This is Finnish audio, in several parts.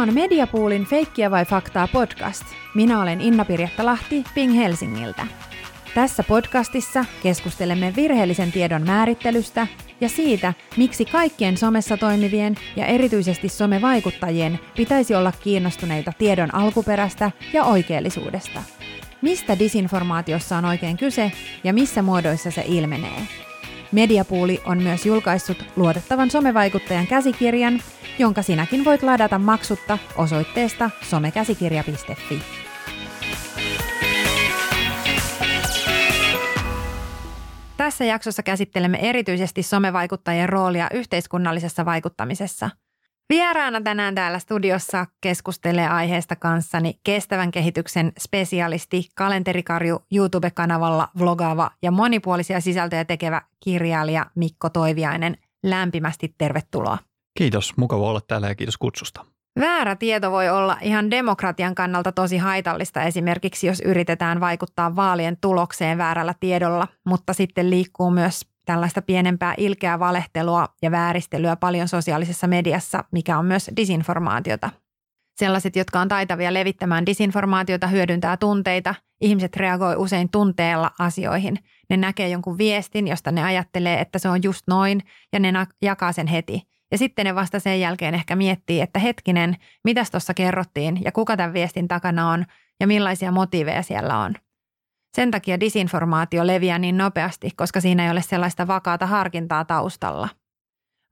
On Mediapoolin Feikkiä vai faktaa podcast. Minä olen Inna Pirjetta Lahti Ping Helsingiltä. Tässä podcastissa keskustelemme virheellisen tiedon määrittelystä ja siitä, miksi kaikkien somessa toimivien ja erityisesti somevaikuttajien pitäisi olla kiinnostuneita tiedon alkuperästä ja oikeellisuudesta. Mistä disinformaatiossa on oikein kyse ja missä muodoissa se ilmenee? Mediapuuli on myös julkaissut luotettavan somevaikuttajan käsikirjan, jonka sinäkin voit ladata maksutta osoitteesta somekäsikirja.fi. Tässä jaksossa käsittelemme erityisesti somevaikuttajien roolia yhteiskunnallisessa vaikuttamisessa. Vieraana tänään täällä studiossa keskustelee aiheesta kanssani kestävän kehityksen spesialisti, kalenterikarju YouTube-kanavalla vlogaava ja monipuolisia sisältöjä tekevä kirjailija Mikko Toiviainen. Lämpimästi tervetuloa. Kiitos, mukava olla täällä ja kiitos kutsusta. Väärä tieto voi olla ihan demokratian kannalta tosi haitallista esimerkiksi, jos yritetään vaikuttaa vaalien tulokseen väärällä tiedolla, mutta sitten liikkuu myös tällaista pienempää ilkeää valehtelua ja vääristelyä paljon sosiaalisessa mediassa, mikä on myös disinformaatiota. Sellaiset, jotka on taitavia levittämään disinformaatiota, hyödyntää tunteita. Ihmiset reagoi usein tunteella asioihin. Ne näkee jonkun viestin, josta ne ajattelee, että se on just noin, ja ne jakaa sen heti. Ja sitten ne vasta sen jälkeen ehkä miettii, että hetkinen, mitäs tuossa kerrottiin ja kuka tämän viestin takana on ja millaisia motiiveja siellä on. Sen takia disinformaatio leviää niin nopeasti, koska siinä ei ole sellaista vakaata harkintaa taustalla.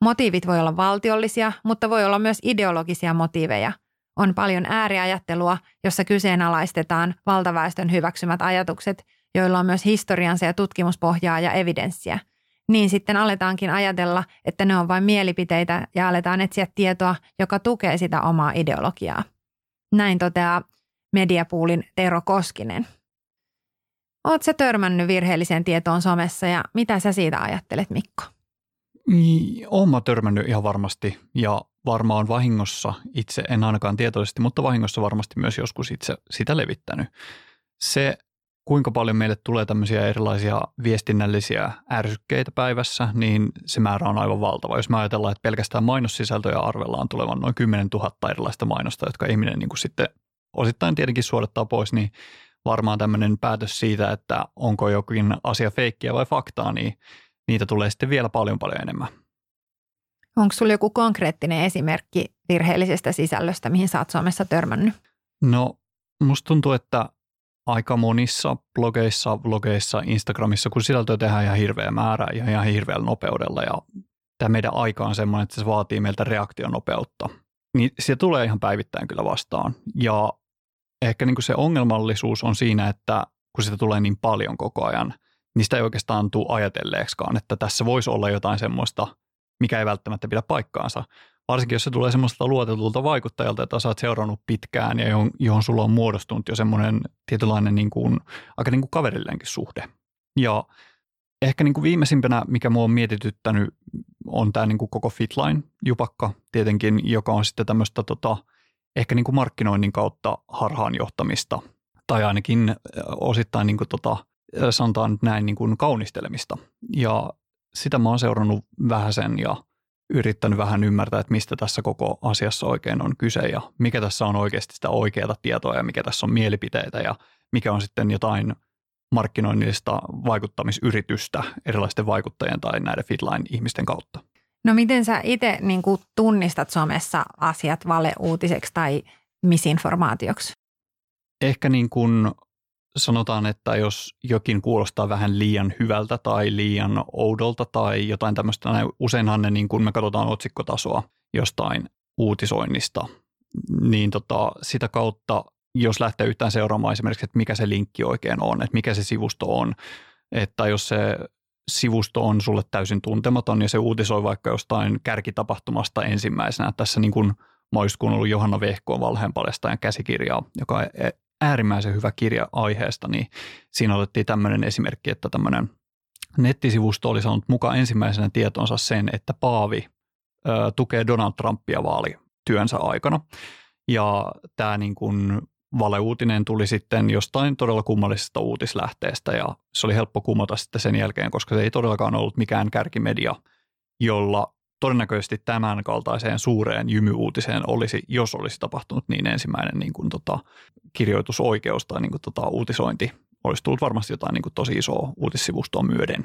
Motiivit voi olla valtiollisia, mutta voi olla myös ideologisia motiiveja. On paljon ääriajattelua, jossa kyseenalaistetaan valtaväestön hyväksymät ajatukset, joilla on myös historiansa ja tutkimuspohjaa ja evidenssiä – niin sitten aletaankin ajatella, että ne on vain mielipiteitä ja aletaan etsiä tietoa, joka tukee sitä omaa ideologiaa. Näin toteaa Mediapoolin Tero Koskinen. Oletko sä törmännyt virheelliseen tietoon somessa ja mitä sä siitä ajattelet, Mikko? Niin, Olen mä törmännyt ihan varmasti ja varmaan vahingossa itse, en ainakaan tietoisesti, mutta vahingossa varmasti myös joskus itse sitä levittänyt. Se kuinka paljon meille tulee tämmöisiä erilaisia viestinnällisiä ärsykkeitä päivässä, niin se määrä on aivan valtava. Jos me ajatellaan, että pelkästään mainossisältöjä arvellaan tulevan noin 10 000 erilaista mainosta, jotka ihminen niin kuin sitten osittain tietenkin suodattaa pois, niin varmaan tämmöinen päätös siitä, että onko jokin asia feikkiä vai faktaa, niin niitä tulee sitten vielä paljon paljon enemmän. Onko sulla joku konkreettinen esimerkki virheellisestä sisällöstä, mihin sä oot Suomessa törmännyt? No, musta tuntuu, että aika monissa blogeissa, vlogeissa, Instagramissa, kun sisältöä tehdään ihan hirveä määrä ja ihan hirveällä nopeudella ja tämä meidän aika on semmoinen, että se vaatii meiltä reaktionopeutta. Niin se tulee ihan päivittäin kyllä vastaan. Ja ehkä niin kuin se ongelmallisuus on siinä, että kun sitä tulee niin paljon koko ajan, niin sitä ei oikeastaan tule ajatelleeksikaan, että tässä voisi olla jotain semmoista, mikä ei välttämättä pidä paikkaansa varsinkin jos se tulee semmoista luotetulta vaikuttajalta, jota sä oot seurannut pitkään ja johon, johon sulla on muodostunut jo semmoinen tietynlainen niin kuin, aika niin kuin kaverillenkin suhde. Ja ehkä niin kuin viimeisimpänä, mikä mua on mietityttänyt, on tämä niin kuin koko Fitline-jupakka tietenkin, joka on sitten tämmöistä tota, ehkä niin kuin markkinoinnin kautta harhaanjohtamista tai ainakin osittain niin kuin tota, sanotaan nyt näin niin kuin kaunistelemista. Ja sitä mä oon seurannut vähän sen ja yrittänyt vähän ymmärtää, että mistä tässä koko asiassa oikein on kyse ja mikä tässä on oikeasti sitä oikeaa tietoa ja mikä tässä on mielipiteitä ja mikä on sitten jotain markkinoinnillista vaikuttamisyritystä erilaisten vaikuttajien tai näiden Fitline-ihmisten kautta. No miten sä itse niin tunnistat somessa asiat valeuutiseksi tai misinformaatioksi? Ehkä niin kuin sanotaan, että jos jokin kuulostaa vähän liian hyvältä tai liian oudolta tai jotain tämmöistä, näin useinhan ne niin kun me katsotaan otsikkotasoa jostain uutisoinnista, niin tota, sitä kautta, jos lähtee yhtään seuraamaan esimerkiksi, että mikä se linkki oikein on, että mikä se sivusto on, että jos se sivusto on sulle täysin tuntematon ja se uutisoi vaikka jostain kärkitapahtumasta ensimmäisenä. Tässä niin kuin mä olisin kuunnellut Johanna Vehkoon valheenpaljastajan käsikirjaa, joka äärimmäisen hyvä kirja aiheesta, niin siinä otettiin tämmöinen esimerkki, että tämmöinen nettisivusto oli saanut mukaan ensimmäisenä tietonsa sen, että Paavi ö, tukee Donald Trumpia vaalityönsä aikana. Ja tämä niin kuin valeuutinen tuli sitten jostain todella kummallisesta uutislähteestä ja se oli helppo kumota sitten sen jälkeen, koska se ei todellakaan ollut mikään kärkimedia, jolla todennäköisesti tämän kaltaiseen suureen jymyuutiseen olisi, jos olisi tapahtunut niin ensimmäinen niin kuin, tota, kirjoitusoikeus tai niin kuin, tota, uutisointi, olisi tullut varmasti jotain niin kuin, tosi isoa uutissivustoa myöden.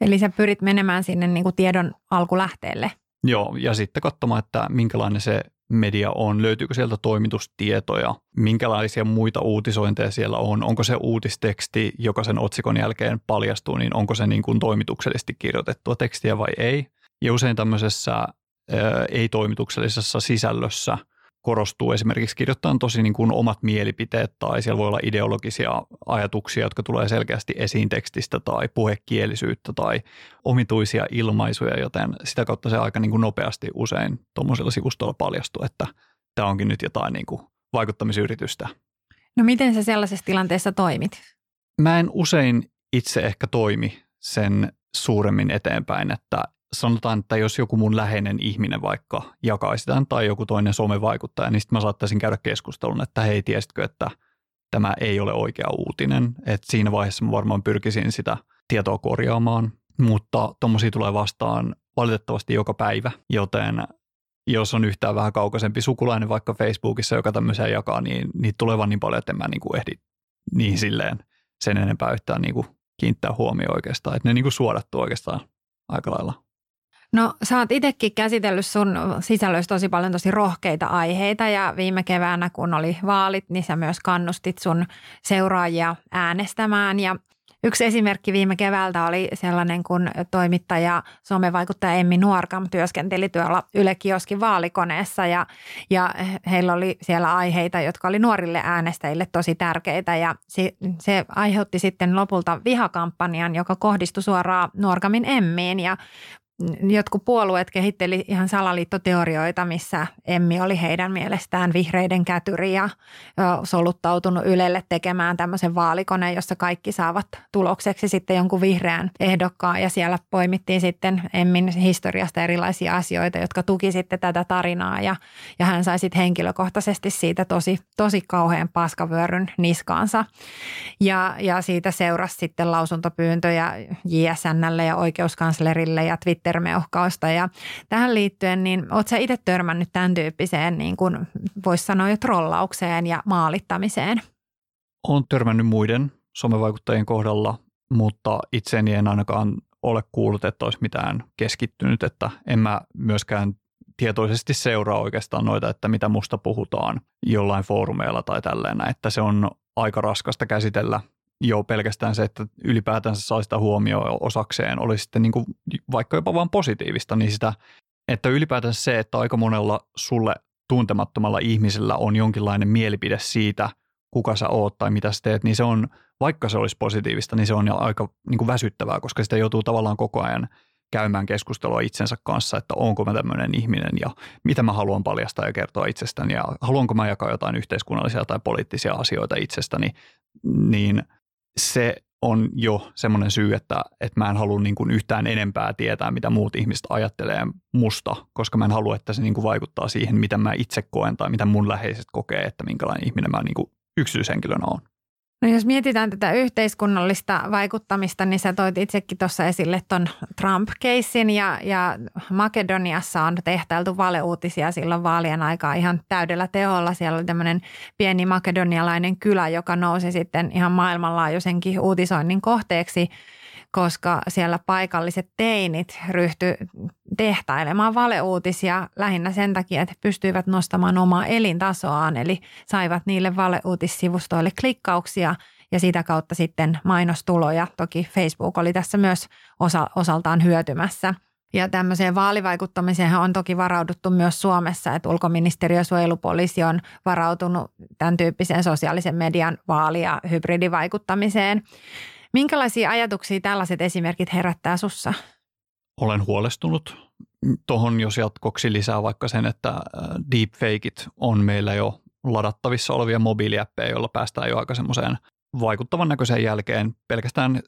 Eli sä pyrit menemään sinne niin kuin tiedon alkulähteelle. Joo, ja sitten katsomaan, että minkälainen se media on, löytyykö sieltä toimitustietoja, minkälaisia muita uutisointeja siellä on, onko se uutisteksti, joka sen otsikon jälkeen paljastuu, niin onko se niin kuin toimituksellisesti kirjoitettua tekstiä vai ei. Ja usein tämmöisessä ei-toimituksellisessa sisällössä – korostuu esimerkiksi kirjoittajan tosi niin kuin omat mielipiteet tai siellä voi olla ideologisia ajatuksia, jotka tulee selkeästi esiin tekstistä tai puhekielisyyttä tai omituisia ilmaisuja, joten sitä kautta se aika niin kuin nopeasti usein tuommoisella sivustolla paljastuu, että tämä onkin nyt jotain niin kuin vaikuttamisyritystä. No miten sä sellaisessa tilanteessa toimit? Mä en usein itse ehkä toimi sen suuremmin eteenpäin, että sanotaan, että jos joku mun läheinen ihminen vaikka jakaisi tämän tai joku toinen somevaikuttaja, niin sitten mä saattaisin käydä keskustelun, että hei, tiesitkö, että tämä ei ole oikea uutinen. Että siinä vaiheessa mä varmaan pyrkisin sitä tietoa korjaamaan, mutta tuommoisia tulee vastaan valitettavasti joka päivä, joten jos on yhtään vähän kaukaisempi sukulainen vaikka Facebookissa, joka tämmöisiä jakaa, niin niitä tulee vaan niin paljon, että en mä niin kuin ehdi niin silleen sen enempää yhtään niin kuin kiinnittää huomioon oikeastaan. Että ne niin kuin suodattuu oikeastaan aika lailla. No sä oot itsekin käsitellyt sun sisällöistä tosi paljon tosi rohkeita aiheita ja viime keväänä kun oli vaalit, niin sä myös kannustit sun seuraajia äänestämään. Ja Yksi esimerkki viime keväältä oli sellainen, kun toimittaja, somevaikuttaja Emmi Nuorkam työskenteli tuolla Yle Kioskin vaalikoneessa ja, ja heillä oli siellä aiheita, jotka oli nuorille äänestäjille tosi tärkeitä. Ja se, se aiheutti sitten lopulta vihakampanjan, joka kohdistui suoraan Nuorkamin Emmiin. Ja jotkut puolueet kehitteli ihan salaliittoteorioita, missä Emmi oli heidän mielestään vihreiden kätyri ja soluttautunut Ylelle tekemään tämmöisen vaalikoneen, jossa kaikki saavat tulokseksi sitten jonkun vihreän ehdokkaan. Ja siellä poimittiin sitten Emmin historiasta erilaisia asioita, jotka tuki sitten tätä tarinaa. Ja, ja hän sai sitten henkilökohtaisesti siitä tosi, tosi kauhean paskavyöryn niskaansa. Ja, ja siitä seurasi sitten lausuntopyyntöjä JSNlle ja oikeuskanslerille ja Twitter Twitter-meuhkausta. Ja tähän liittyen, niin oletko sä itse törmännyt tämän tyyppiseen, niin kuin voisi sanoa jo trollaukseen ja maalittamiseen? Olen törmännyt muiden somevaikuttajien kohdalla, mutta itseni en ainakaan ole kuullut, että olisi mitään keskittynyt, että en mä myöskään tietoisesti seuraa oikeastaan noita, että mitä musta puhutaan jollain foorumeilla tai tälleen, että se on aika raskasta käsitellä jo pelkästään se, että ylipäätänsä saa sitä huomioon osakseen, oli sitten niin kuin vaikka jopa vain positiivista, niin sitä, että ylipäätänsä se, että aika monella sulle tuntemattomalla ihmisellä on jonkinlainen mielipide siitä, kuka sä oot tai mitä sä teet, niin se on, vaikka se olisi positiivista, niin se on aika niin kuin väsyttävää, koska sitä joutuu tavallaan koko ajan käymään keskustelua itsensä kanssa, että onko mä tämmöinen ihminen ja mitä mä haluan paljastaa ja kertoa itsestäni ja haluanko mä jakaa jotain yhteiskunnallisia tai poliittisia asioita itsestäni, niin se on jo semmoinen syy, että, että mä en halua niin kuin yhtään enempää tietää, mitä muut ihmiset ajattelee musta, koska mä en halua, että se niin kuin vaikuttaa siihen, mitä mä itse koen tai mitä mun läheiset kokee, että minkälainen ihminen mä niin kuin yksityishenkilönä on. No jos mietitään tätä yhteiskunnallista vaikuttamista, niin sä toit itsekin tuossa esille tuon Trump-keissin ja, ja Makedoniassa on tehtäilty valeuutisia silloin vaalien aikaa ihan täydellä teholla. Siellä oli tämmöinen pieni makedonialainen kylä, joka nousi sitten ihan maailmanlaajuisenkin uutisoinnin kohteeksi koska siellä paikalliset teinit ryhty tehtailemaan valeuutisia lähinnä sen takia, että pystyivät nostamaan omaa elintasoaan, eli saivat niille valeuutissivustoille klikkauksia ja sitä kautta sitten mainostuloja. Toki Facebook oli tässä myös osa, osaltaan hyötymässä. Ja tämmöiseen vaalivaikuttamiseen on toki varauduttu myös Suomessa, että ulkoministeriö ja suojelupoliisi on varautunut tämän tyyppiseen sosiaalisen median vaali- ja hybridivaikuttamiseen. Minkälaisia ajatuksia tällaiset esimerkit herättää sussa? Olen huolestunut. Tuohon jos jatkoksi lisää vaikka sen, että äh, deepfakeit on meillä jo ladattavissa olevia mobiiliäppejä, joilla päästään jo aika semmoiseen vaikuttavan näköiseen jälkeen. Pelkästään,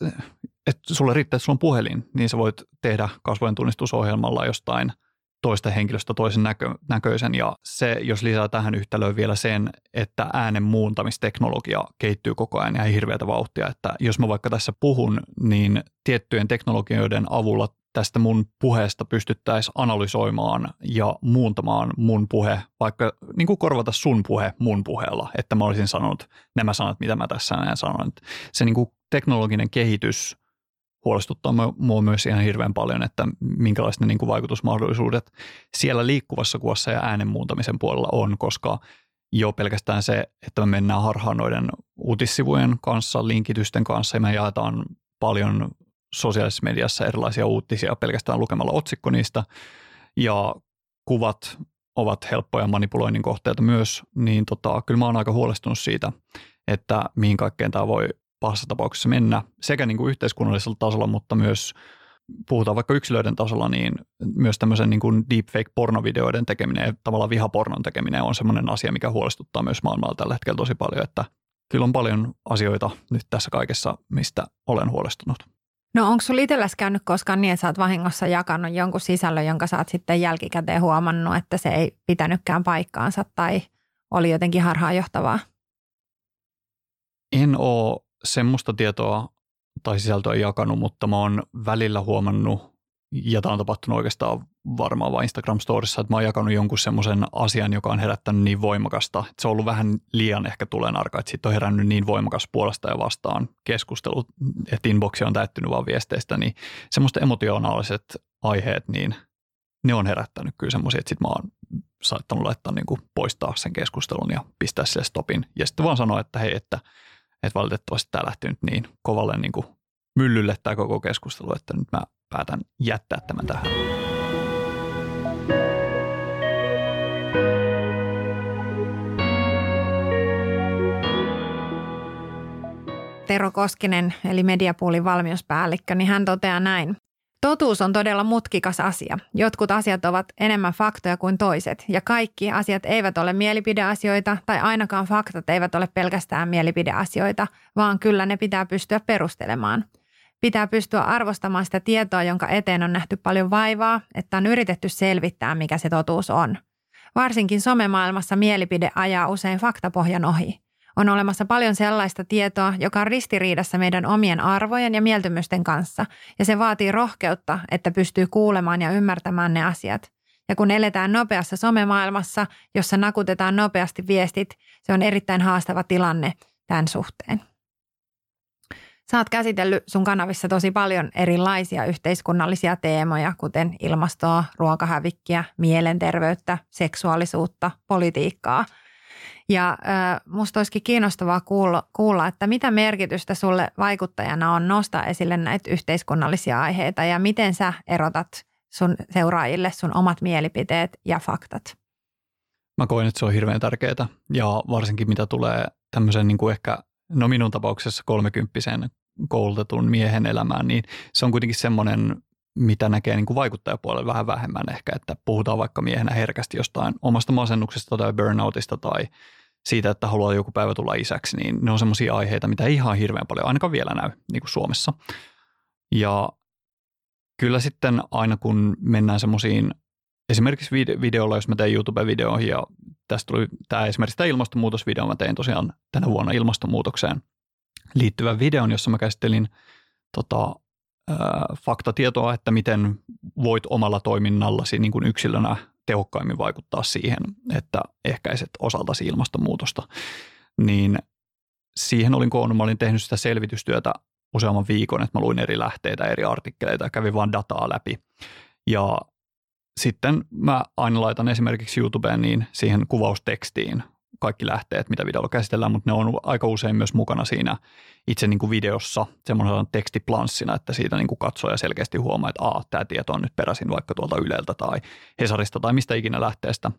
että sulle riittää, että sulla on puhelin, niin sä voit tehdä kasvojen tunnistusohjelmalla jostain – toista henkilöstä toisen näkö, näköisen. Ja se, jos lisää tähän yhtälöön vielä sen, että äänen muuntamisteknologia kehittyy koko ajan ja hirveätä vauhtia, että jos mä vaikka tässä puhun, niin tiettyjen teknologioiden avulla tästä mun puheesta pystyttäisiin analysoimaan ja muuntamaan mun puhe, vaikka niin kuin korvata sun puhe mun puheella, että mä olisin sanonut nämä sanat, mitä mä tässä näin sanon. Se niin kuin teknologinen kehitys huolestuttaa mua myös ihan hirveän paljon, että minkälaiset ne niin kuin vaikutusmahdollisuudet siellä liikkuvassa kuvassa ja äänen muuntamisen puolella on, koska jo pelkästään se, että me mennään harhaan noiden uutissivujen kanssa, linkitysten kanssa ja me jaetaan paljon sosiaalisessa mediassa erilaisia uutisia pelkästään lukemalla otsikko niistä ja kuvat ovat helppoja manipuloinnin kohteita myös, niin tota, kyllä mä oon aika huolestunut siitä, että mihin kaikkeen tämä voi pahassa tapauksessa mennä sekä niin kuin yhteiskunnallisella tasolla, mutta myös puhutaan vaikka yksilöiden tasolla, niin myös tämmöisen niin kuin deepfake-pornovideoiden tekeminen ja tavallaan vihapornon tekeminen on semmoinen asia, mikä huolestuttaa myös maailmalla tällä hetkellä tosi paljon, että kyllä on paljon asioita nyt tässä kaikessa, mistä olen huolestunut. No onko sinulla itselläsi käynyt koskaan niin, että sä oot vahingossa jakanut jonkun sisällön, jonka sä oot sitten jälkikäteen huomannut, että se ei pitänytkään paikkaansa tai oli jotenkin harhaanjohtavaa? En ole semmoista tietoa tai sisältöä jakanut, mutta mä oon välillä huomannut, ja tämä on tapahtunut oikeastaan varmaan vain Instagram-storissa, että mä oon jakanut jonkun semmoisen asian, joka on herättänyt niin voimakasta, että se on ollut vähän liian ehkä tulenarka, että siitä on herännyt niin voimakas puolesta ja vastaan keskustelu, että inboxi on täyttynyt vaan viesteistä, niin semmoista emotionaaliset aiheet, niin ne on herättänyt kyllä semmoisia, että sitten mä oon saattanut laittaa niin kuin poistaa sen keskustelun ja pistää sille stopin. Ja sitten vaan sanoa, että hei, että – että valitettavasti tämä lähti nyt niin kovalle niin kuin myllylle tämä koko keskustelu, että nyt mä päätän jättää tämän tähän. Tero Koskinen, eli Mediapoolin valmiuspäällikkö, niin hän toteaa näin. Totuus on todella mutkikas asia. Jotkut asiat ovat enemmän faktoja kuin toiset, ja kaikki asiat eivät ole mielipideasioita, tai ainakaan faktat eivät ole pelkästään mielipideasioita, vaan kyllä ne pitää pystyä perustelemaan. Pitää pystyä arvostamaan sitä tietoa, jonka eteen on nähty paljon vaivaa, että on yritetty selvittää, mikä se totuus on. Varsinkin somemaailmassa mielipide ajaa usein faktapohjan ohi. On olemassa paljon sellaista tietoa, joka on ristiriidassa meidän omien arvojen ja mieltymysten kanssa, ja se vaatii rohkeutta, että pystyy kuulemaan ja ymmärtämään ne asiat. Ja kun eletään nopeassa somemaailmassa, jossa nakutetaan nopeasti viestit, se on erittäin haastava tilanne tämän suhteen. Oot käsitellyt sun kanavissa tosi paljon erilaisia yhteiskunnallisia teemoja, kuten ilmastoa, ruokahävikkiä, mielenterveyttä, seksuaalisuutta, politiikkaa – ja äh, musta olisikin kiinnostavaa kuulla, kuulla, että mitä merkitystä sulle vaikuttajana on nostaa esille näitä yhteiskunnallisia aiheita ja miten sä erotat sun seuraajille sun omat mielipiteet ja faktat? Mä koen, että se on hirveän tärkeää ja varsinkin mitä tulee tämmöisen niin kuin ehkä, no minun tapauksessa kolmekymppisen koulutetun miehen elämään, niin se on kuitenkin semmoinen, mitä näkee niin kuin vaikuttajapuolella vähän vähemmän ehkä, että puhutaan vaikka miehenä herkästi jostain omasta masennuksesta tai burnoutista tai siitä, että haluaa joku päivä tulla isäksi, niin ne on semmoisia aiheita, mitä ei ihan hirveän paljon ainakaan vielä näy niin kuin Suomessa. Ja kyllä sitten aina kun mennään semmoisiin, esimerkiksi videolla, jos mä teen YouTube-videoihin ja tästä tuli tämä esimerkiksi tämä ilmastonmuutosvideo, mä tein tosiaan tänä vuonna ilmastonmuutokseen liittyvän videon, jossa mä käsittelin tota, faktatietoa, että miten voit omalla toiminnallasi niin kuin yksilönä tehokkaimmin vaikuttaa siihen, että ehkäiset osaltasi ilmastonmuutosta, niin siihen olin koonnut, mä olin tehnyt sitä selvitystyötä useamman viikon, että mä luin eri lähteitä, eri artikkeleita ja kävin vaan dataa läpi. Ja sitten mä aina laitan esimerkiksi YouTubeen niin siihen kuvaustekstiin kaikki lähteet, mitä videolla käsitellään, mutta ne on aika usein myös mukana siinä itse niin kuin videossa semmoisena tekstiplanssina, että siitä niin kuin katsoja selkeästi huomaa, että Aa, tämä tieto on nyt peräisin vaikka tuolta Yleltä tai Hesarista tai mistä ikinä lähteestä,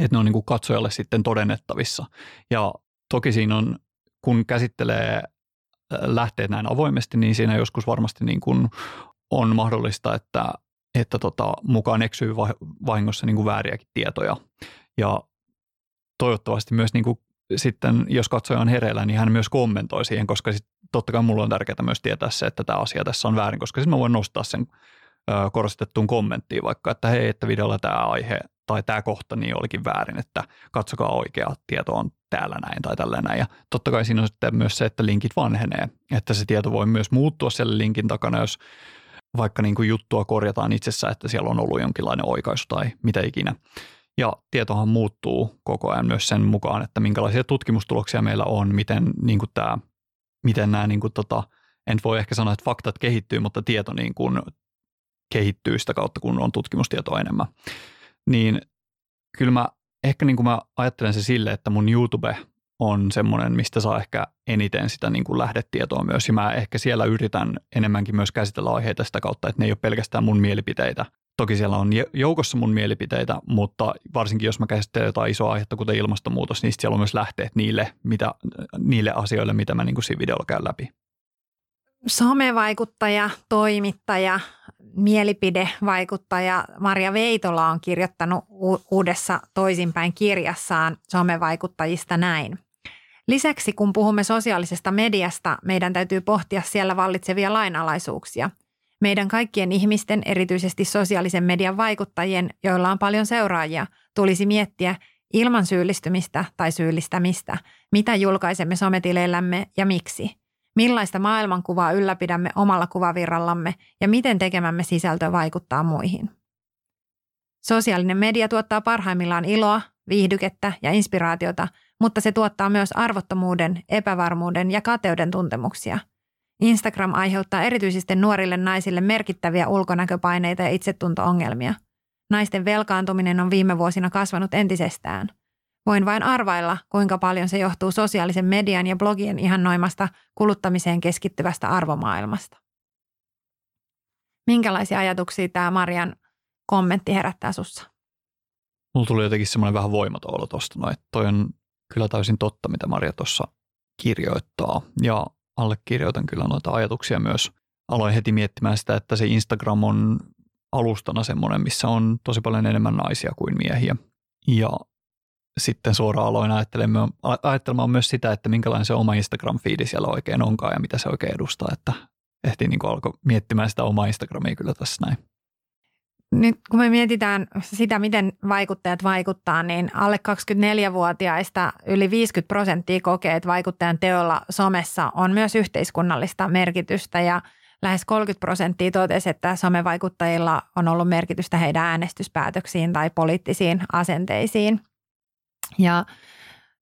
että ne on niin kuin katsojalle sitten todennettavissa. Ja toki siinä on, kun käsittelee äh, lähteet näin avoimesti, niin siinä joskus varmasti niin kuin on mahdollista, että, että tota, mukaan eksyy vahingossa niin kuin vääriäkin tietoja. Ja toivottavasti myös niin kuin sitten, jos katsoja on hereillä, niin hän myös kommentoi siihen, koska sit, totta kai mulla on tärkeää myös tietää se, että tämä asia tässä on väärin, koska sitten mä voin nostaa sen korostettuun kommenttiin vaikka, että hei, että videolla tämä aihe tai tämä kohta niin olikin väärin, että katsokaa oikea tieto on täällä näin tai tällä näin. Ja totta kai siinä on sitten myös se, että linkit vanhenee, että se tieto voi myös muuttua siellä linkin takana, jos vaikka niin kuin juttua korjataan itsessä, että siellä on ollut jonkinlainen oikaisu tai mitä ikinä. Ja tietohan muuttuu koko ajan myös sen mukaan, että minkälaisia tutkimustuloksia meillä on, miten, niin kuin tämä, miten nämä, niin kuin tota, en voi ehkä sanoa, että faktat kehittyy, mutta tieto niin kuin kehittyy sitä kautta, kun on tutkimustietoa enemmän. Niin kyllä mä ehkä niin kuin mä ajattelen se sille, että mun YouTube on semmoinen, mistä saa ehkä eniten sitä niin kuin lähdetietoa myös. Ja mä ehkä siellä yritän enemmänkin myös käsitellä aiheita sitä kautta, että ne ei ole pelkästään mun mielipiteitä. Toki siellä on joukossa mun mielipiteitä, mutta varsinkin jos mä käsittelen jotain isoa aihetta, kuten ilmastonmuutos, niin siellä on myös lähteet niille, mitä, niille asioille, mitä mä niin kuin siinä videolla käyn läpi. Somevaikuttaja, toimittaja, mielipidevaikuttaja Maria Veitola on kirjoittanut uudessa toisinpäin kirjassaan somevaikuttajista näin. Lisäksi kun puhumme sosiaalisesta mediasta, meidän täytyy pohtia siellä vallitsevia lainalaisuuksia. Meidän kaikkien ihmisten, erityisesti sosiaalisen median vaikuttajien, joilla on paljon seuraajia, tulisi miettiä ilman syyllistymistä tai syyllistämistä, mitä julkaisemme sometileillämme ja miksi – millaista maailmankuvaa ylläpidämme omalla kuvavirrallamme ja miten tekemämme sisältö vaikuttaa muihin. Sosiaalinen media tuottaa parhaimmillaan iloa, viihdykettä ja inspiraatiota, mutta se tuottaa myös arvottomuuden, epävarmuuden ja kateuden tuntemuksia. Instagram aiheuttaa erityisesti nuorille naisille merkittäviä ulkonäköpaineita ja itsetunto-ongelmia. Naisten velkaantuminen on viime vuosina kasvanut entisestään – Voin vain arvailla, kuinka paljon se johtuu sosiaalisen median ja blogien ihannoimasta kuluttamiseen keskittyvästä arvomaailmasta. Minkälaisia ajatuksia tämä Marian kommentti herättää sussa? Mulla tuli jotenkin semmoinen vähän voimaton olo tuosta, no, toi on kyllä täysin totta, mitä Maria tuossa kirjoittaa. Ja allekirjoitan kyllä noita ajatuksia myös. Aloin heti miettimään sitä, että se Instagram on alustana semmoinen, missä on tosi paljon enemmän naisia kuin miehiä. Ja sitten suoraan aloin ajattelemaan, myös sitä, että minkälainen se oma Instagram-fiidi siellä oikein onkaan ja mitä se oikein edustaa, että ehtiin niin alkoi miettimään sitä omaa Instagramia kyllä tässä näin. Nyt kun me mietitään sitä, miten vaikuttajat vaikuttaa, niin alle 24-vuotiaista yli 50 prosenttia kokee, että vaikuttajan teolla somessa on myös yhteiskunnallista merkitystä ja lähes 30 prosenttia totesi, että somevaikuttajilla on ollut merkitystä heidän äänestyspäätöksiin tai poliittisiin asenteisiin. Ja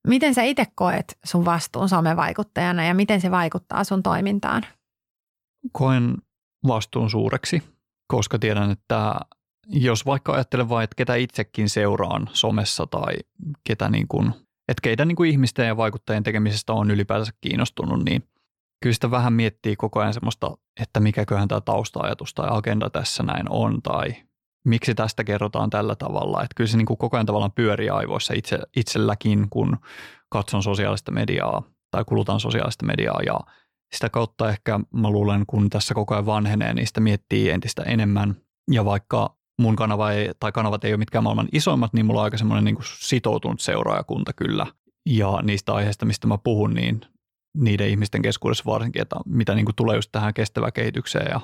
miten sä itse koet sun vastuun somevaikuttajana ja miten se vaikuttaa sun toimintaan? Koen vastuun suureksi, koska tiedän, että jos vaikka ajattelen vain, että ketä itsekin seuraan somessa tai ketä niin kuin, että keitä niin kuin ihmisten ja vaikuttajien tekemisestä on ylipäänsä kiinnostunut, niin kyllä sitä vähän miettii koko ajan semmoista, että mikäköhän tämä tausta-ajatus tai agenda tässä näin on tai miksi tästä kerrotaan tällä tavalla. Että kyllä se niin kuin koko ajan tavallaan pyörii aivoissa itse, itselläkin, kun katson sosiaalista mediaa tai kulutan sosiaalista mediaa ja sitä kautta ehkä mä luulen, kun tässä koko ajan vanhenee, niin sitä miettii entistä enemmän. Ja vaikka mun kanava ei, tai kanavat ei ole mitkään maailman isoimmat, niin mulla on aika semmoinen niin sitoutunut seuraajakunta kyllä. Ja niistä aiheista, mistä mä puhun, niin niiden ihmisten keskuudessa varsinkin, että mitä niin kuin tulee just tähän kestävään kehitykseen ja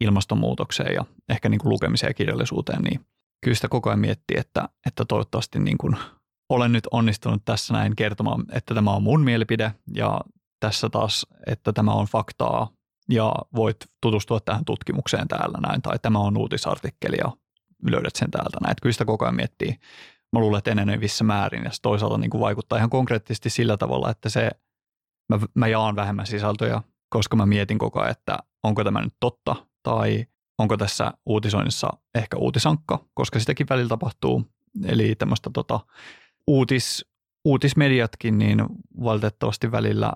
ilmastonmuutokseen ja ehkä niin kuin lukemiseen ja kirjallisuuteen, niin kyllä sitä koko ajan miettii, että, että toivottavasti niin kuin olen nyt onnistunut tässä näin kertomaan, että tämä on mun mielipide ja tässä taas, että tämä on faktaa ja voit tutustua tähän tutkimukseen täällä näin tai tämä on uutisartikkeli ja löydät sen täältä näin. Kyllä sitä koko ajan miettii. Mä luulen, että enenevissä määrin ja se toisaalta niin kuin vaikuttaa ihan konkreettisesti sillä tavalla, että se, mä, mä jaan vähemmän sisältöjä, koska mä mietin koko ajan, että onko tämä nyt totta tai onko tässä uutisoinnissa ehkä uutisankka, koska sitäkin välillä tapahtuu. Eli tämmöistä tota, uutis, uutismediatkin niin valitettavasti välillä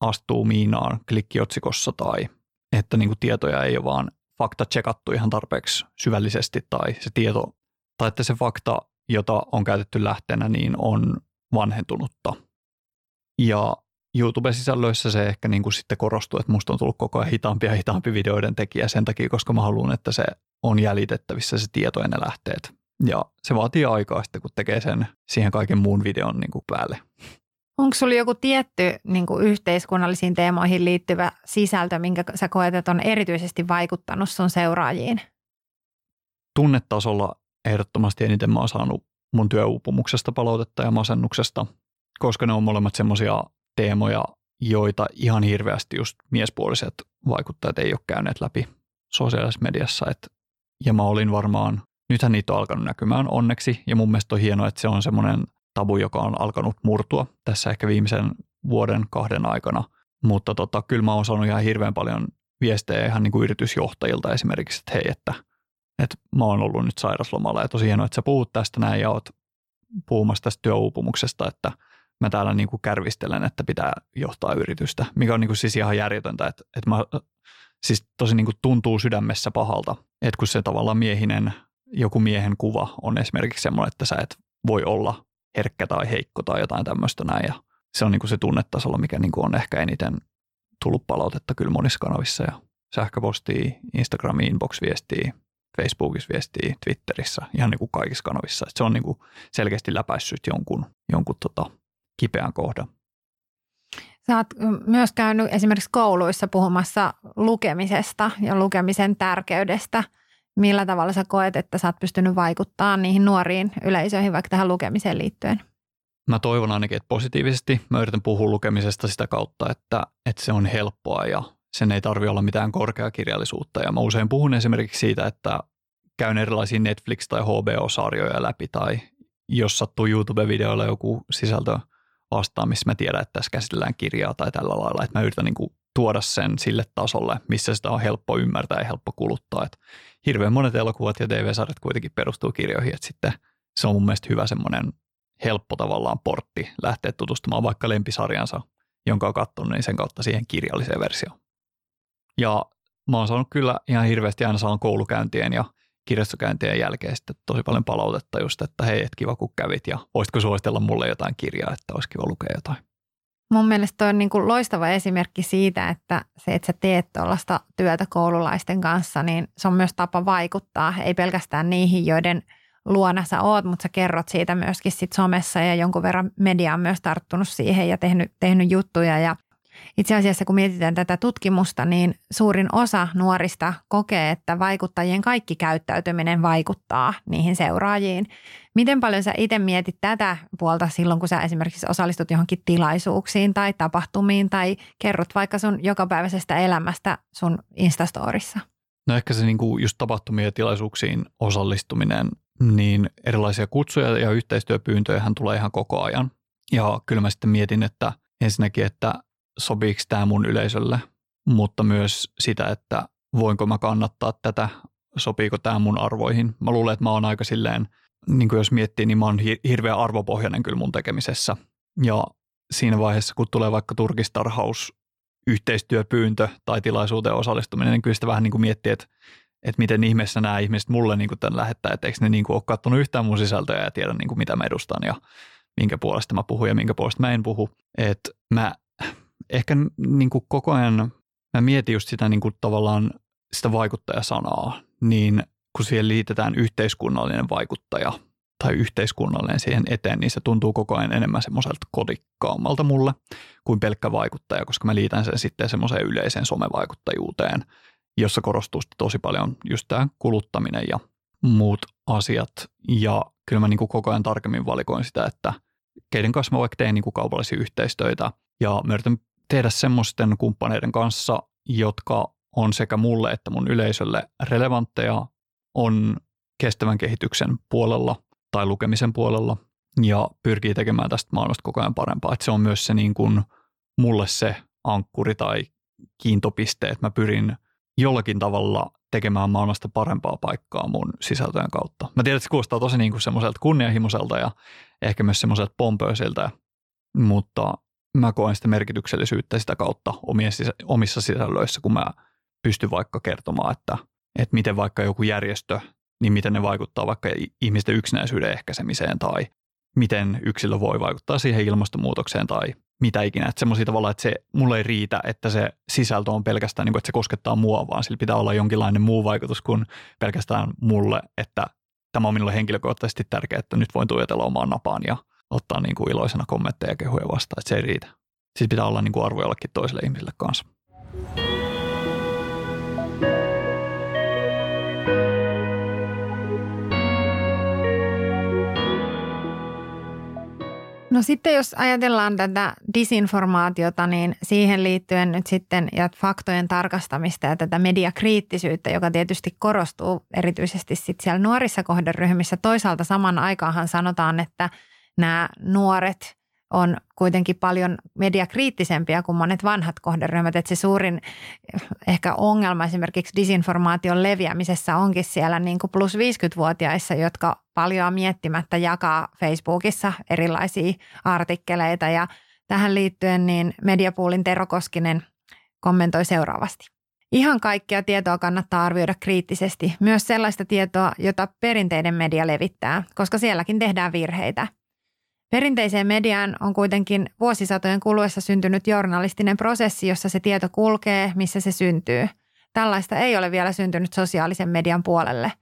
astuu miinaan klikkiotsikossa tai että niin kuin tietoja ei ole vaan fakta tsekattu ihan tarpeeksi syvällisesti tai se tieto tai että se fakta, jota on käytetty lähteenä, niin on vanhentunutta. Ja YouTube-sisällöissä se ehkä niin kuin sitten korostuu, että musta on tullut koko ajan hitaampi ja hitaampi videoiden tekijä sen takia, koska mä haluan, että se on jäljitettävissä se tieto ja ne lähteet. Ja se vaatii aikaa sitten, kun tekee sen siihen kaiken muun videon niin kuin päälle. Onko sulla joku tietty niin kuin yhteiskunnallisiin teemoihin liittyvä sisältö, minkä sä koet, että on erityisesti vaikuttanut sun seuraajiin? Tunnetasolla ehdottomasti eniten mä oon saanut mun työuupumuksesta palautetta ja masennuksesta, koska ne on molemmat semmoisia teemoja, joita ihan hirveästi just miespuoliset vaikuttajat ei ole käyneet läpi. sosiaalisessa mediassa. Et, ja mä olin varmaan, nythän niitä on alkanut näkymään onneksi, ja mun mielestä on hienoa, että se on semmoinen tabu, joka on alkanut murtua tässä ehkä viimeisen vuoden kahden aikana. Mutta tota, kyllä mä oon saanut ihan hirveän paljon viestejä ihan niin kuin yritysjohtajilta esimerkiksi, että hei, että, että mä oon ollut nyt sairaslomalla ja tosi hienoa, että sä puhut tästä näin ja oot puhumassa tästä työuupumuksesta, että mä täällä niin kuin kärvistelen, että pitää johtaa yritystä, mikä on niin kuin siis ihan järjetöntä, että, että mä siis tosi niin kuin tuntuu sydämessä pahalta, että kun se tavallaan miehinen, joku miehen kuva on esimerkiksi semmoinen, että sä et voi olla herkkä tai heikko tai jotain tämmöistä näin ja se on niin kuin se tunnetasolla, mikä niin kuin on ehkä eniten tullut palautetta kyllä monissa kanavissa ja sähköpostia, Instagramiin, inbox-viestiä, Facebookissa viestiä, Twitterissä, ihan niin kuin kaikissa kanavissa. Että se on niin kuin selkeästi läpäissyt jonkun, jonkun tota kipeän kohdan. Sä oot myös käynyt esimerkiksi kouluissa puhumassa lukemisesta ja lukemisen tärkeydestä. Millä tavalla sä koet, että sä oot pystynyt vaikuttamaan niihin nuoriin yleisöihin vaikka tähän lukemiseen liittyen? Mä toivon ainakin, että positiivisesti. Mä yritän puhua lukemisesta sitä kautta, että, että se on helppoa ja sen ei tarvi olla mitään korkeakirjallisuutta. Ja mä usein puhun esimerkiksi siitä, että käyn erilaisia Netflix- tai HBO-sarjoja läpi tai jos sattuu YouTube-videoilla joku sisältö vastaan, missä mä tiedän, että tässä käsitellään kirjaa tai tällä lailla, että mä yritän niin kuin tuoda sen sille tasolle, missä sitä on helppo ymmärtää ja helppo kuluttaa. Että hirveän monet elokuvat ja TV-sarjat kuitenkin perustuu kirjoihin, että sitten se on mun mielestä hyvä semmoinen helppo tavallaan portti lähteä tutustumaan vaikka lempisarjansa, jonka on katsonut, niin sen kautta siihen kirjalliseen versioon. Ja mä oon saanut kyllä ihan hirveästi aina saan koulukäyntien ja kirjastokäyntien jälkeen sitten tosi paljon palautetta just, että hei, et kiva kun kävit ja voisitko suositella mulle jotain kirjaa, että olisi kiva lukea jotain. Mun mielestä on niin kuin loistava esimerkki siitä, että se, että sä teet tuollaista työtä koululaisten kanssa, niin se on myös tapa vaikuttaa, ei pelkästään niihin, joiden luona sä oot, mutta sä kerrot siitä myöskin sit somessa ja jonkun verran media on myös tarttunut siihen ja tehnyt, tehnyt juttuja ja itse asiassa kun mietitään tätä tutkimusta, niin suurin osa nuorista kokee, että vaikuttajien kaikki käyttäytyminen vaikuttaa niihin seuraajiin. Miten paljon sä itse mietit tätä puolta silloin, kun sä esimerkiksi osallistut johonkin tilaisuuksiin tai tapahtumiin tai kerrot vaikka sun jokapäiväisestä elämästä sun Instastorissa? No ehkä se niinku just tapahtumiin ja tilaisuuksiin osallistuminen, niin erilaisia kutsuja ja yhteistyöpyyntöjä tulee ihan koko ajan. Ja kyllä mä sitten mietin, että ensinnäkin, että sopiiko tämä mun yleisölle, mutta myös sitä, että voinko mä kannattaa tätä, sopiiko tämä mun arvoihin. Mä luulen, että mä oon aika silleen, niin kuin jos miettii, niin mä oon hirveän arvopohjainen kyllä mun tekemisessä. Ja siinä vaiheessa, kun tulee vaikka turkistarhaus, yhteistyöpyyntö tai tilaisuuteen osallistuminen, niin kyllä sitä vähän niin kuin miettii, että, että miten ihmeessä nämä ihmiset mulle niin kuin tämän lähettää, että eikö ne niin kuin ole katsonut yhtään mun sisältöjä ja tiedä niin kuin mitä mä edustan ja minkä puolesta mä puhun ja minkä puolesta mä en puhu. Että mä ehkä niin kuin koko ajan mä mietin just sitä niin kuin tavallaan sitä vaikuttajasanaa, niin kun siihen liitetään yhteiskunnallinen vaikuttaja tai yhteiskunnallinen siihen eteen, niin se tuntuu koko ajan enemmän semmoiselta kodikkaammalta mulle kuin pelkkä vaikuttaja, koska mä liitän sen sitten semmoiseen yleiseen somevaikuttajuuteen, jossa korostuu tosi paljon just tämä kuluttaminen ja muut asiat. Ja kyllä mä niin kuin koko ajan tarkemmin valikoin sitä, että keiden kanssa mä vaikka teen niin kuin kaupallisia yhteistöitä ja mä yritän tehdä semmoisten kumppaneiden kanssa, jotka on sekä mulle että mun yleisölle relevantteja, on kestävän kehityksen puolella tai lukemisen puolella ja pyrkii tekemään tästä maailmasta koko ajan parempaa. Että se on myös se niin kuin mulle se ankkuri tai kiintopiste, että mä pyrin jollakin tavalla tekemään maailmasta parempaa paikkaa mun sisältöjen kautta. Mä tiedän, että se kuulostaa tosi niin kuin semmoiselta kunnianhimoiselta ja ehkä myös semmoiselta pompöisiltä, mutta mä koen sitä merkityksellisyyttä sitä kautta omissa sisällöissä, kun mä pystyn vaikka kertomaan, että, että miten vaikka joku järjestö, niin miten ne vaikuttaa vaikka ihmisten yksinäisyyden ehkäisemiseen tai miten yksilö voi vaikuttaa siihen ilmastonmuutokseen tai mitä ikinä. Että semmoisia tavalla, että se mulle ei riitä, että se sisältö on pelkästään, niin kuin, että se koskettaa mua, vaan sillä pitää olla jonkinlainen muu vaikutus kuin pelkästään mulle, että tämä on minulle henkilökohtaisesti tärkeää, että nyt voin tuijotella omaan napaan ja ottaa niin kuin iloisena kommentteja ja kehuja vastaan, että se ei riitä. Siis pitää olla niin kuin arvo jollekin toiselle ihmiselle kanssa. No sitten jos ajatellaan tätä disinformaatiota, niin siihen liittyen nyt sitten ja faktojen tarkastamista ja tätä mediakriittisyyttä, joka tietysti korostuu erityisesti sitten siellä nuorissa kohderyhmissä. Toisaalta saman aikaanhan sanotaan, että nämä nuoret on kuitenkin paljon mediakriittisempiä kuin monet vanhat kohderyhmät. Että se suurin ehkä ongelma esimerkiksi disinformaation leviämisessä onkin siellä niin kuin plus 50-vuotiaissa, jotka paljon miettimättä jakaa Facebookissa erilaisia artikkeleita. Ja tähän liittyen niin Mediapoolin Tero Koskinen kommentoi seuraavasti. Ihan kaikkea tietoa kannattaa arvioida kriittisesti, myös sellaista tietoa, jota perinteinen media levittää, koska sielläkin tehdään virheitä – Perinteiseen mediaan on kuitenkin vuosisatojen kuluessa syntynyt journalistinen prosessi, jossa se tieto kulkee, missä se syntyy. Tällaista ei ole vielä syntynyt sosiaalisen median puolelle,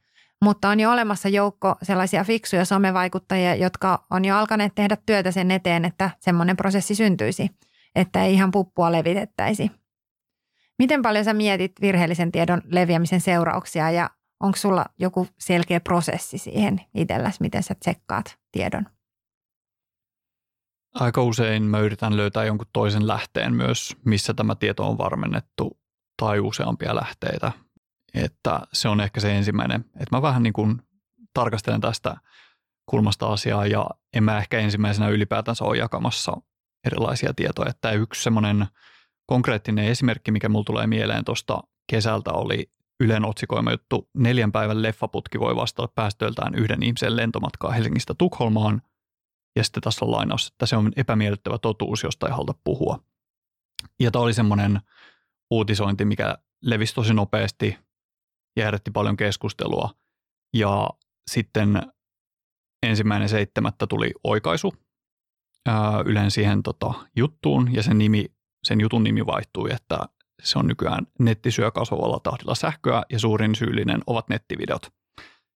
mutta on jo olemassa joukko sellaisia fiksuja somevaikuttajia, jotka on jo alkaneet tehdä työtä sen eteen, että semmoinen prosessi syntyisi, että ei ihan puppua levitettäisi. Miten paljon sä mietit virheellisen tiedon leviämisen seurauksia ja onko sulla joku selkeä prosessi siihen itselläsi, miten sä tsekkaat tiedon? Aika usein mä yritän löytää jonkun toisen lähteen myös, missä tämä tieto on varmennettu tai useampia lähteitä. Että se on ehkä se ensimmäinen, että mä vähän niin kuin tarkastelen tästä kulmasta asiaa ja en mä ehkä ensimmäisenä ylipäätänsä ole jakamassa erilaisia tietoja. Että yksi semmoinen konkreettinen esimerkki, mikä mulla tulee mieleen tuosta kesältä oli Ylen otsikoima juttu, neljän päivän leffaputki voi vastata päästöiltään yhden ihmisen lentomatkaa Helsingistä Tukholmaan – ja sitten tässä on lainaus, että se on epämiellyttävä totuus, josta ei haluta puhua. Ja tämä oli semmoinen uutisointi, mikä levisi tosi nopeasti ja herätti paljon keskustelua. Ja sitten ensimmäinen seitsemättä tuli oikaisu ää, Ylen siihen tota, juttuun ja sen, nimi, sen jutun nimi vaihtui, että se on nykyään netti syö kasvavalla tahdilla sähköä ja suurin syyllinen ovat nettivideot.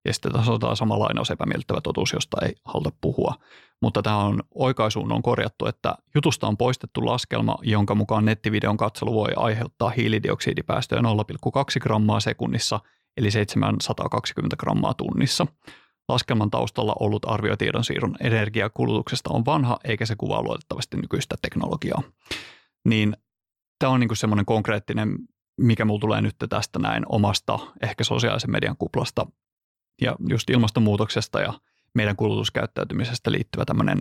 Ja sitten on sama lainaus epämiellyttävä totuus, josta ei haluta puhua. Mutta tämä on oikaisuun on korjattu, että jutusta on poistettu laskelma, jonka mukaan nettivideon katselu voi aiheuttaa hiilidioksidipäästöjä 0,2 grammaa sekunnissa, eli 720 grammaa tunnissa. Laskelman taustalla ollut arvio tiedonsiirron energiakulutuksesta on vanha, eikä se kuvaa luotettavasti nykyistä teknologiaa. Niin tämä on niin semmoinen konkreettinen, mikä mulla tulee nyt tästä näin omasta ehkä sosiaalisen median kuplasta ja just ilmastonmuutoksesta ja meidän kulutuskäyttäytymisestä liittyvä tämmöinen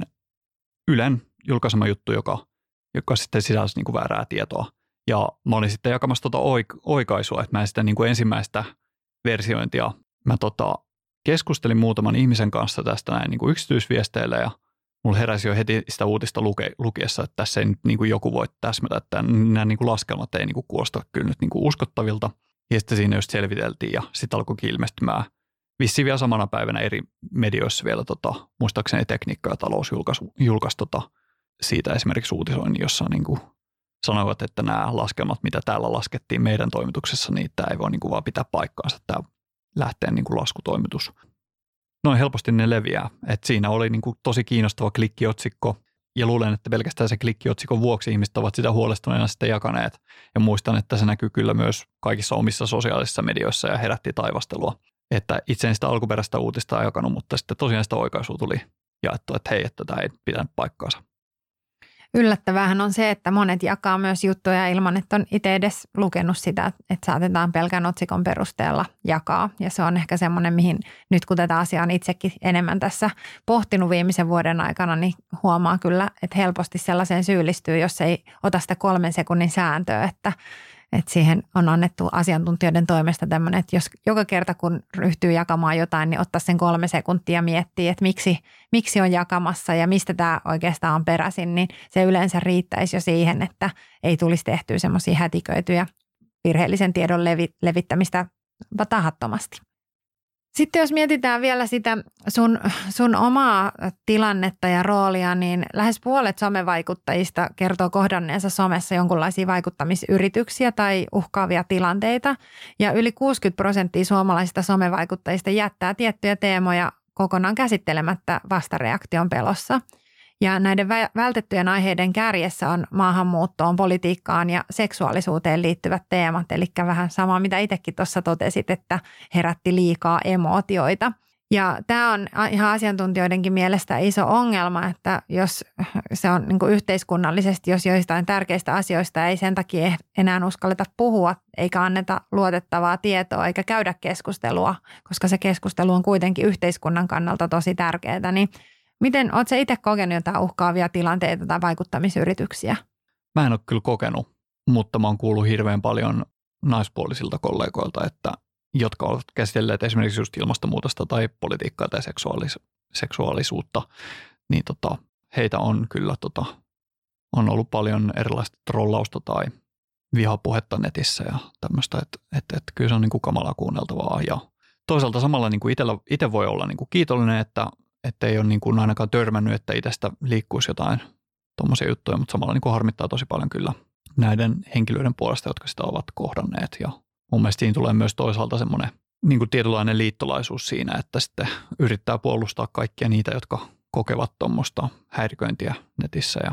Ylen julkaisema juttu, joka, joka sitten sisälsi niin kuin väärää tietoa. Ja mä olin sitten jakamassa tuota oikaisua, että mä en sitä niin kuin ensimmäistä versiointia, mä tota, keskustelin muutaman ihmisen kanssa tästä näin niin kuin yksityisviesteillä ja mulla heräsi jo heti sitä uutista luke, lukiessa, että tässä ei nyt niin kuin joku voi täsmätä, että nämä niin kuin laskelmat ei niin kuin kuosta kyllä nyt niin kuin uskottavilta. Ja sitten siinä just selviteltiin ja sitten alkoi ilmestymään – vissiin vielä samana päivänä eri medioissa vielä, tota, muistaakseni tekniikka ja talous julkaisi, julkaisi tota, siitä esimerkiksi uutisoinnin, jossa niin kuin sanoivat, että nämä laskelmat, mitä täällä laskettiin meidän toimituksessa, niin tämä ei voi niin kuin vaan pitää paikkaansa, tämä lähteen niin kuin laskutoimitus. Noin helposti ne leviää. Et siinä oli niin kuin tosi kiinnostava klikkiotsikko, ja luulen, että pelkästään se klikkiotsikon vuoksi ihmiset ovat sitä huolestuneena sitten jakaneet. Ja muistan, että se näkyy kyllä myös kaikissa omissa sosiaalisissa medioissa ja herätti taivastelua että itse en sitä alkuperäistä uutista jakanut, mutta sitten tosiaan sitä oikaisua tuli jaettu, että hei, että tämä ei pitänyt paikkaansa. Yllättävähän on se, että monet jakaa myös juttuja ilman, että on itse edes lukenut sitä, että saatetaan pelkän otsikon perusteella jakaa. Ja se on ehkä semmoinen, mihin nyt kun tätä asiaa on itsekin enemmän tässä pohtinut viimeisen vuoden aikana, niin huomaa kyllä, että helposti sellaiseen syyllistyy, jos ei ota sitä kolmen sekunnin sääntöä, että että siihen on annettu asiantuntijoiden toimesta tämmöinen, että jos joka kerta kun ryhtyy jakamaan jotain, niin ottaa sen kolme sekuntia miettiä, että miksi, miksi on jakamassa ja mistä tämä oikeastaan on peräisin, niin se yleensä riittäisi jo siihen, että ei tulisi tehtyä semmoisia hätiköityjä virheellisen tiedon levi, levittämistä tahattomasti. Sitten jos mietitään vielä sitä sun, sun omaa tilannetta ja roolia, niin lähes puolet somevaikuttajista kertoo kohdanneensa somessa jonkinlaisia vaikuttamisyrityksiä tai uhkaavia tilanteita. Ja yli 60 prosenttia suomalaisista somevaikuttajista jättää tiettyjä teemoja kokonaan käsittelemättä vastareaktion pelossa – ja näiden vältettyjen aiheiden kärjessä on maahanmuuttoon, politiikkaan ja seksuaalisuuteen liittyvät teemat. Eli vähän sama, mitä itsekin tuossa totesit, että herätti liikaa emootioita. Ja tämä on ihan asiantuntijoidenkin mielestä iso ongelma, että jos se on niin yhteiskunnallisesti, jos joistain tärkeistä asioista ei sen takia enää uskalleta puhua, eikä anneta luotettavaa tietoa, eikä käydä keskustelua, koska se keskustelu on kuitenkin yhteiskunnan kannalta tosi tärkeää, niin miten oletko itse kokenut jotain uhkaavia tilanteita tai vaikuttamisyrityksiä? Mä en ole kyllä kokenut, mutta mä oon kuullut hirveän paljon naispuolisilta kollegoilta, että jotka ovat käsitelleet esimerkiksi just ilmastonmuutosta tai politiikkaa tai seksuaalis- seksuaalisuutta, niin tota, heitä on kyllä tota, on ollut paljon erilaista trollausta tai vihapuhetta netissä ja tämmöistä, että et, et kyllä se on niin kuin kamalaa kuunneltavaa ja toisaalta samalla niin kuin itse voi olla niin kuin kiitollinen, että, että ei ole niin kuin ainakaan törmännyt, että itsestä liikkuisi jotain tuommoisia juttuja, mutta samalla niin kuin harmittaa tosi paljon kyllä näiden henkilöiden puolesta, jotka sitä ovat kohdanneet ja mun mielestä siinä tulee myös toisaalta semmoinen niin kuin tietynlainen liittolaisuus siinä, että sitten yrittää puolustaa kaikkia niitä, jotka kokevat tuommoista häiriköintiä netissä ja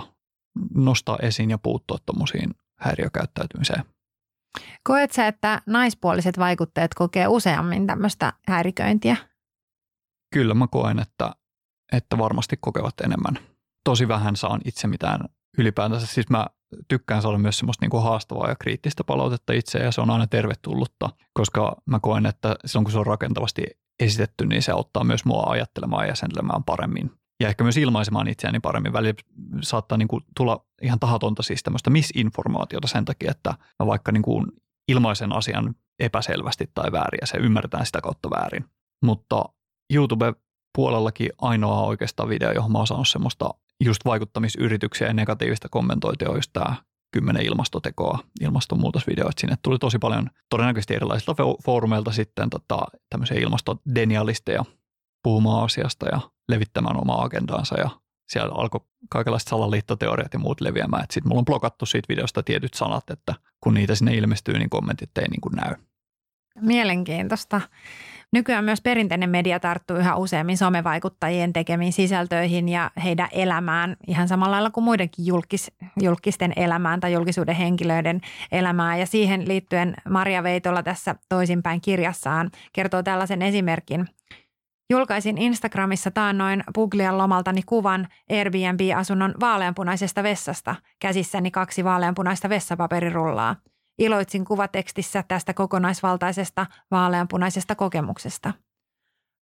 nostaa esiin ja puuttua tuommoisiin häiriökäyttäytymiseen. Koet sä, että naispuoliset vaikutteet kokee useammin tämmöistä häiriköintiä? Kyllä mä koen, että, että varmasti kokevat enemmän. Tosi vähän saan itse mitään ylipäätänsä. Siis mä tykkään saada myös semmoista niin kuin haastavaa ja kriittistä palautetta itse ja se on aina tervetullutta, koska mä koen, että silloin kun se on rakentavasti esitetty, niin se auttaa myös mua ajattelemaan ja jäsentelemään paremmin. Ja ehkä myös ilmaisemaan itseäni paremmin. Välillä saattaa niin kuin tulla ihan tahatonta siis tämmöistä misinformaatiota sen takia, että mä vaikka niin kuin ilmaisen asian epäselvästi tai väärin ja se ymmärretään sitä kautta väärin. Mutta YouTube-puolellakin ainoa oikeastaan video, johon mä oon saanut semmoista just vaikuttamisyrityksiä ja negatiivista kommentointia on tämä kymmenen ilmastotekoa, ilmastonmuutosvideoita. Sinne tuli tosi paljon todennäköisesti erilaisilta foorumeilta sitten tota, tämmöisiä ilmastodenialisteja puhumaan asiasta ja levittämään omaa agendaansa ja siellä alkoi kaikenlaiset salaliittoteoriat ja muut leviämään. Sitten mulla on blokattu siitä videosta tietyt sanat, että kun niitä sinne ilmestyy, niin kommentit ei niin kuin näy. Mielenkiintoista. Nykyään myös perinteinen media tarttuu yhä useammin somevaikuttajien tekemiin sisältöihin ja heidän elämään ihan samalla lailla kuin muidenkin julkis, julkisten elämään tai julkisuuden henkilöiden elämään. Ja siihen liittyen Maria Veitola tässä toisinpäin kirjassaan kertoo tällaisen esimerkin. Julkaisin Instagramissa taannoin Puglian lomaltani kuvan Airbnb-asunnon vaaleanpunaisesta vessasta, käsissäni kaksi vaaleanpunaista vessapaperirullaa – Iloitsin kuvatekstissä tästä kokonaisvaltaisesta vaaleanpunaisesta kokemuksesta.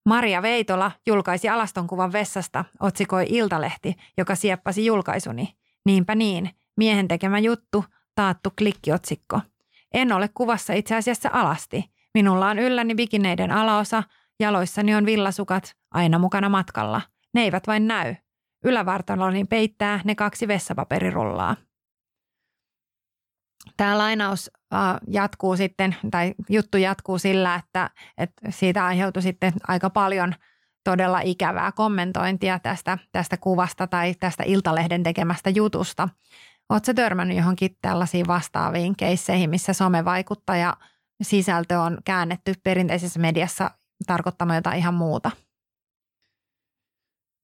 Maria Veitola julkaisi alastonkuvan vessasta, otsikoi Iltalehti, joka sieppasi julkaisuni. Niinpä niin, miehen tekemä juttu, taattu klikkiotsikko. En ole kuvassa itse asiassa alasti. Minulla on ylläni bikineiden alaosa, jaloissani on villasukat, aina mukana matkalla. Ne eivät vain näy. Ylävartaloni peittää ne kaksi vessapaperirullaa. Tämä lainaus jatkuu sitten, tai juttu jatkuu sillä, että, että siitä aiheutui sitten aika paljon todella ikävää kommentointia tästä, tästä kuvasta tai tästä Iltalehden tekemästä jutusta. Oletko törmännyt johonkin tällaisiin vastaaviin keisseihin, missä somevaikuttaja sisältö on käännetty perinteisessä mediassa tarkoittamaan jotain ihan muuta?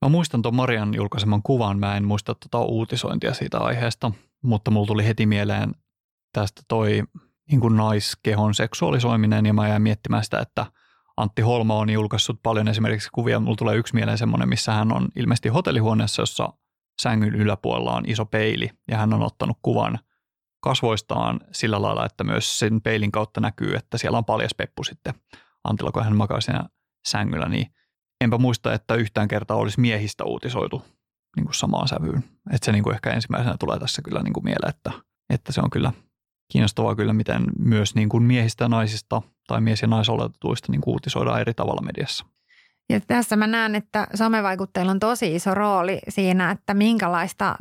Mä muistan tuon Marian julkaiseman kuvan, mä en muista tuota uutisointia siitä aiheesta, mutta mulla tuli heti mieleen tästä toi niin kuin naiskehon seksuaalisoiminen ja mä jäin miettimään sitä, että Antti Holma on julkaissut paljon esimerkiksi kuvia. Mulla tulee yksi mieleen semmoinen, missä hän on ilmeisesti hotellihuoneessa, jossa sängyn yläpuolella on iso peili ja hän on ottanut kuvan kasvoistaan sillä lailla, että myös sen peilin kautta näkyy, että siellä on paljas peppu sitten Antilla, kun hän makaa siinä sängyllä, niin enpä muista, että yhtään kertaa olisi miehistä uutisoitu niin kuin samaan sävyyn. Että se niin kuin ehkä ensimmäisenä tulee tässä kyllä niin kuin mieleen, että, että se on kyllä kiinnostavaa kyllä, miten myös niin kuin miehistä ja naisista tai mies- ja naisoletetuista niin uutisoidaan eri tavalla mediassa. Ja tässä mä näen, että somevaikutteilla on tosi iso rooli siinä, että minkälaista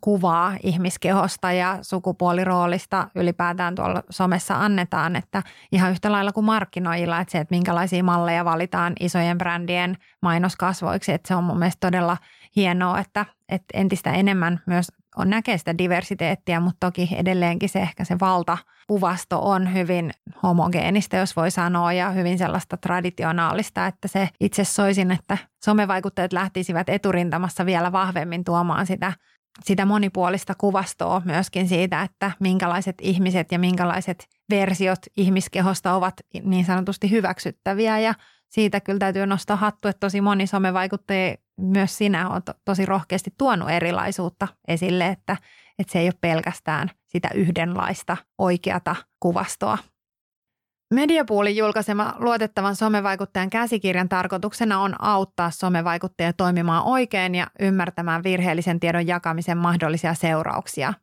kuvaa ihmiskehosta ja sukupuoliroolista ylipäätään tuolla somessa annetaan. Että ihan yhtä lailla kuin markkinoijilla, että se, että minkälaisia malleja valitaan isojen brändien mainoskasvoiksi. Että se on mun mielestä todella hienoa, että, että entistä enemmän myös on näkee sitä diversiteettiä, mutta toki edelleenkin se ehkä se valtakuvasto on hyvin homogeenista, jos voi sanoa, ja hyvin sellaista traditionaalista, että se itse soisin, että somevaikuttajat lähtisivät eturintamassa vielä vahvemmin tuomaan sitä sitä monipuolista kuvastoa myöskin siitä, että minkälaiset ihmiset ja minkälaiset versiot ihmiskehosta ovat niin sanotusti hyväksyttäviä ja siitä kyllä täytyy nostaa hattu, että tosi moni somevaikuttaja, myös sinä to, tosi rohkeasti tuonut erilaisuutta esille, että, että se ei ole pelkästään sitä yhdenlaista oikeata kuvastoa. Mediapuulin julkaisema luotettavan somevaikuttajan käsikirjan tarkoituksena on auttaa somevaikuttajia toimimaan oikein ja ymmärtämään virheellisen tiedon jakamisen mahdollisia seurauksia.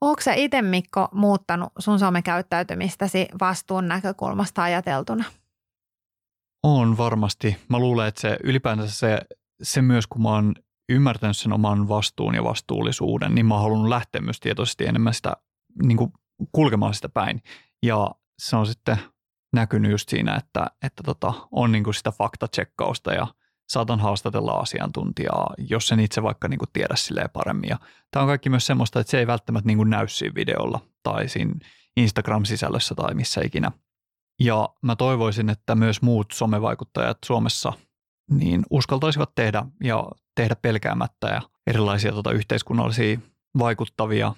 Oletko sä itse Mikko muuttanut sun somekäyttäytymistäsi vastuun näkökulmasta ajateltuna? On varmasti. Mä luulen, että se ylipäänsä se, se myös, kun mä oon ymmärtänyt sen oman vastuun ja vastuullisuuden, niin mä oon halunnut lähteä myös tietoisesti enemmän sitä niin kuin kulkemaan sitä päin. Ja se on sitten näkynyt just siinä, että, että tota, on niin kuin sitä faktatsekkausta ja saatan haastatella asiantuntijaa, jos sen itse vaikka niin kuin tiedä silleen paremmin. Ja tämä on kaikki myös semmoista, että se ei välttämättä niin kuin näy siinä videolla tai siinä Instagram-sisällössä tai missä ikinä. Ja mä toivoisin, että myös muut somevaikuttajat Suomessa niin uskaltaisivat tehdä ja tehdä pelkäämättä ja erilaisia tota, yhteiskunnallisia vaikuttavia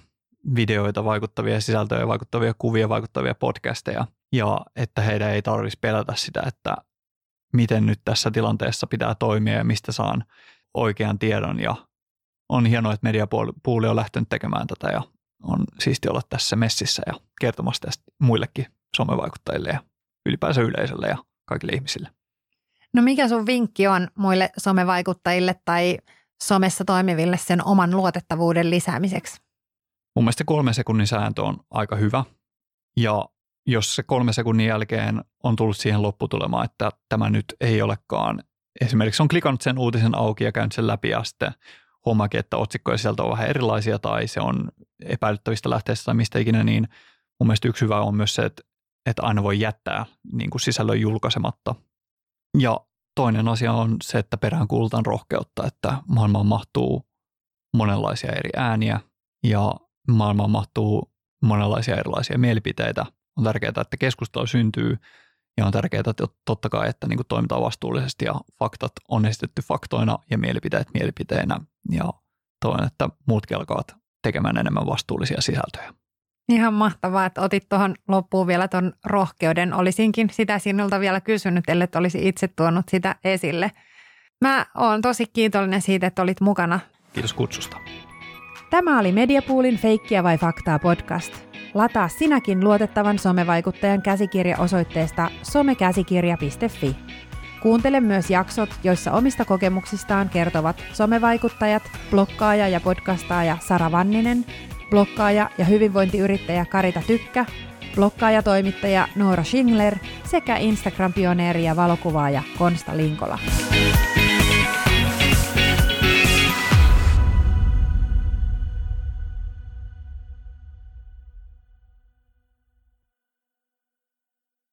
videoita, vaikuttavia sisältöjä, vaikuttavia kuvia, vaikuttavia podcasteja – ja että heidän ei tarvitsisi pelätä sitä, että miten nyt tässä tilanteessa pitää toimia ja mistä saan oikean tiedon ja on hienoa, että mediapuoli on lähtenyt tekemään tätä ja on siisti olla tässä messissä ja kertomassa tästä muillekin somevaikuttajille ja ylipäänsä yleisölle ja kaikille ihmisille. No mikä sun vinkki on muille somevaikuttajille tai somessa toimiville sen oman luotettavuuden lisäämiseksi? Mun mielestä kolme sekunnin sääntö on aika hyvä ja jos se kolme sekunnin jälkeen on tullut siihen lopputulemaan, että tämä nyt ei olekaan, esimerkiksi on klikannut sen uutisen auki ja käynyt sen läpi ja sitten huomaakin, että otsikkoja sieltä on vähän erilaisia tai se on epäilyttävistä lähteistä tai mistä ikinä, niin mun mielestä yksi hyvä on myös se, että, että aina voi jättää niin kuin sisällön julkaisematta. Ja toinen asia on se, että perään kuulutaan rohkeutta, että maailmaan mahtuu monenlaisia eri ääniä ja maailmaan mahtuu monenlaisia erilaisia mielipiteitä – on tärkeää, että keskustelu syntyy ja on tärkeää että totta kai, että niin toimitaan vastuullisesti ja faktat on esitetty faktoina ja mielipiteet mielipiteinä ja toivon, että muutkin alkavat tekemään enemmän vastuullisia sisältöjä. Ihan mahtavaa, että otit tuohon loppuun vielä tuon rohkeuden. Olisinkin sitä sinulta vielä kysynyt, ellei olisi itse tuonut sitä esille. Mä oon tosi kiitollinen siitä, että olit mukana. Kiitos kutsusta. Tämä oli Mediapoolin Feikkiä vai faktaa podcast. Lataa sinäkin luotettavan somevaikuttajan käsikirja osoitteesta somekäsikirja.fi. Kuuntele myös jaksot, joissa omista kokemuksistaan kertovat somevaikuttajat, blokkaaja ja podcastaaja Sara Vanninen, blokkaaja ja hyvinvointiyrittäjä Karita Tykkä, blokkaaja-toimittaja Noora Schingler sekä Instagram-pioneeri ja valokuvaaja Konsta Linkola.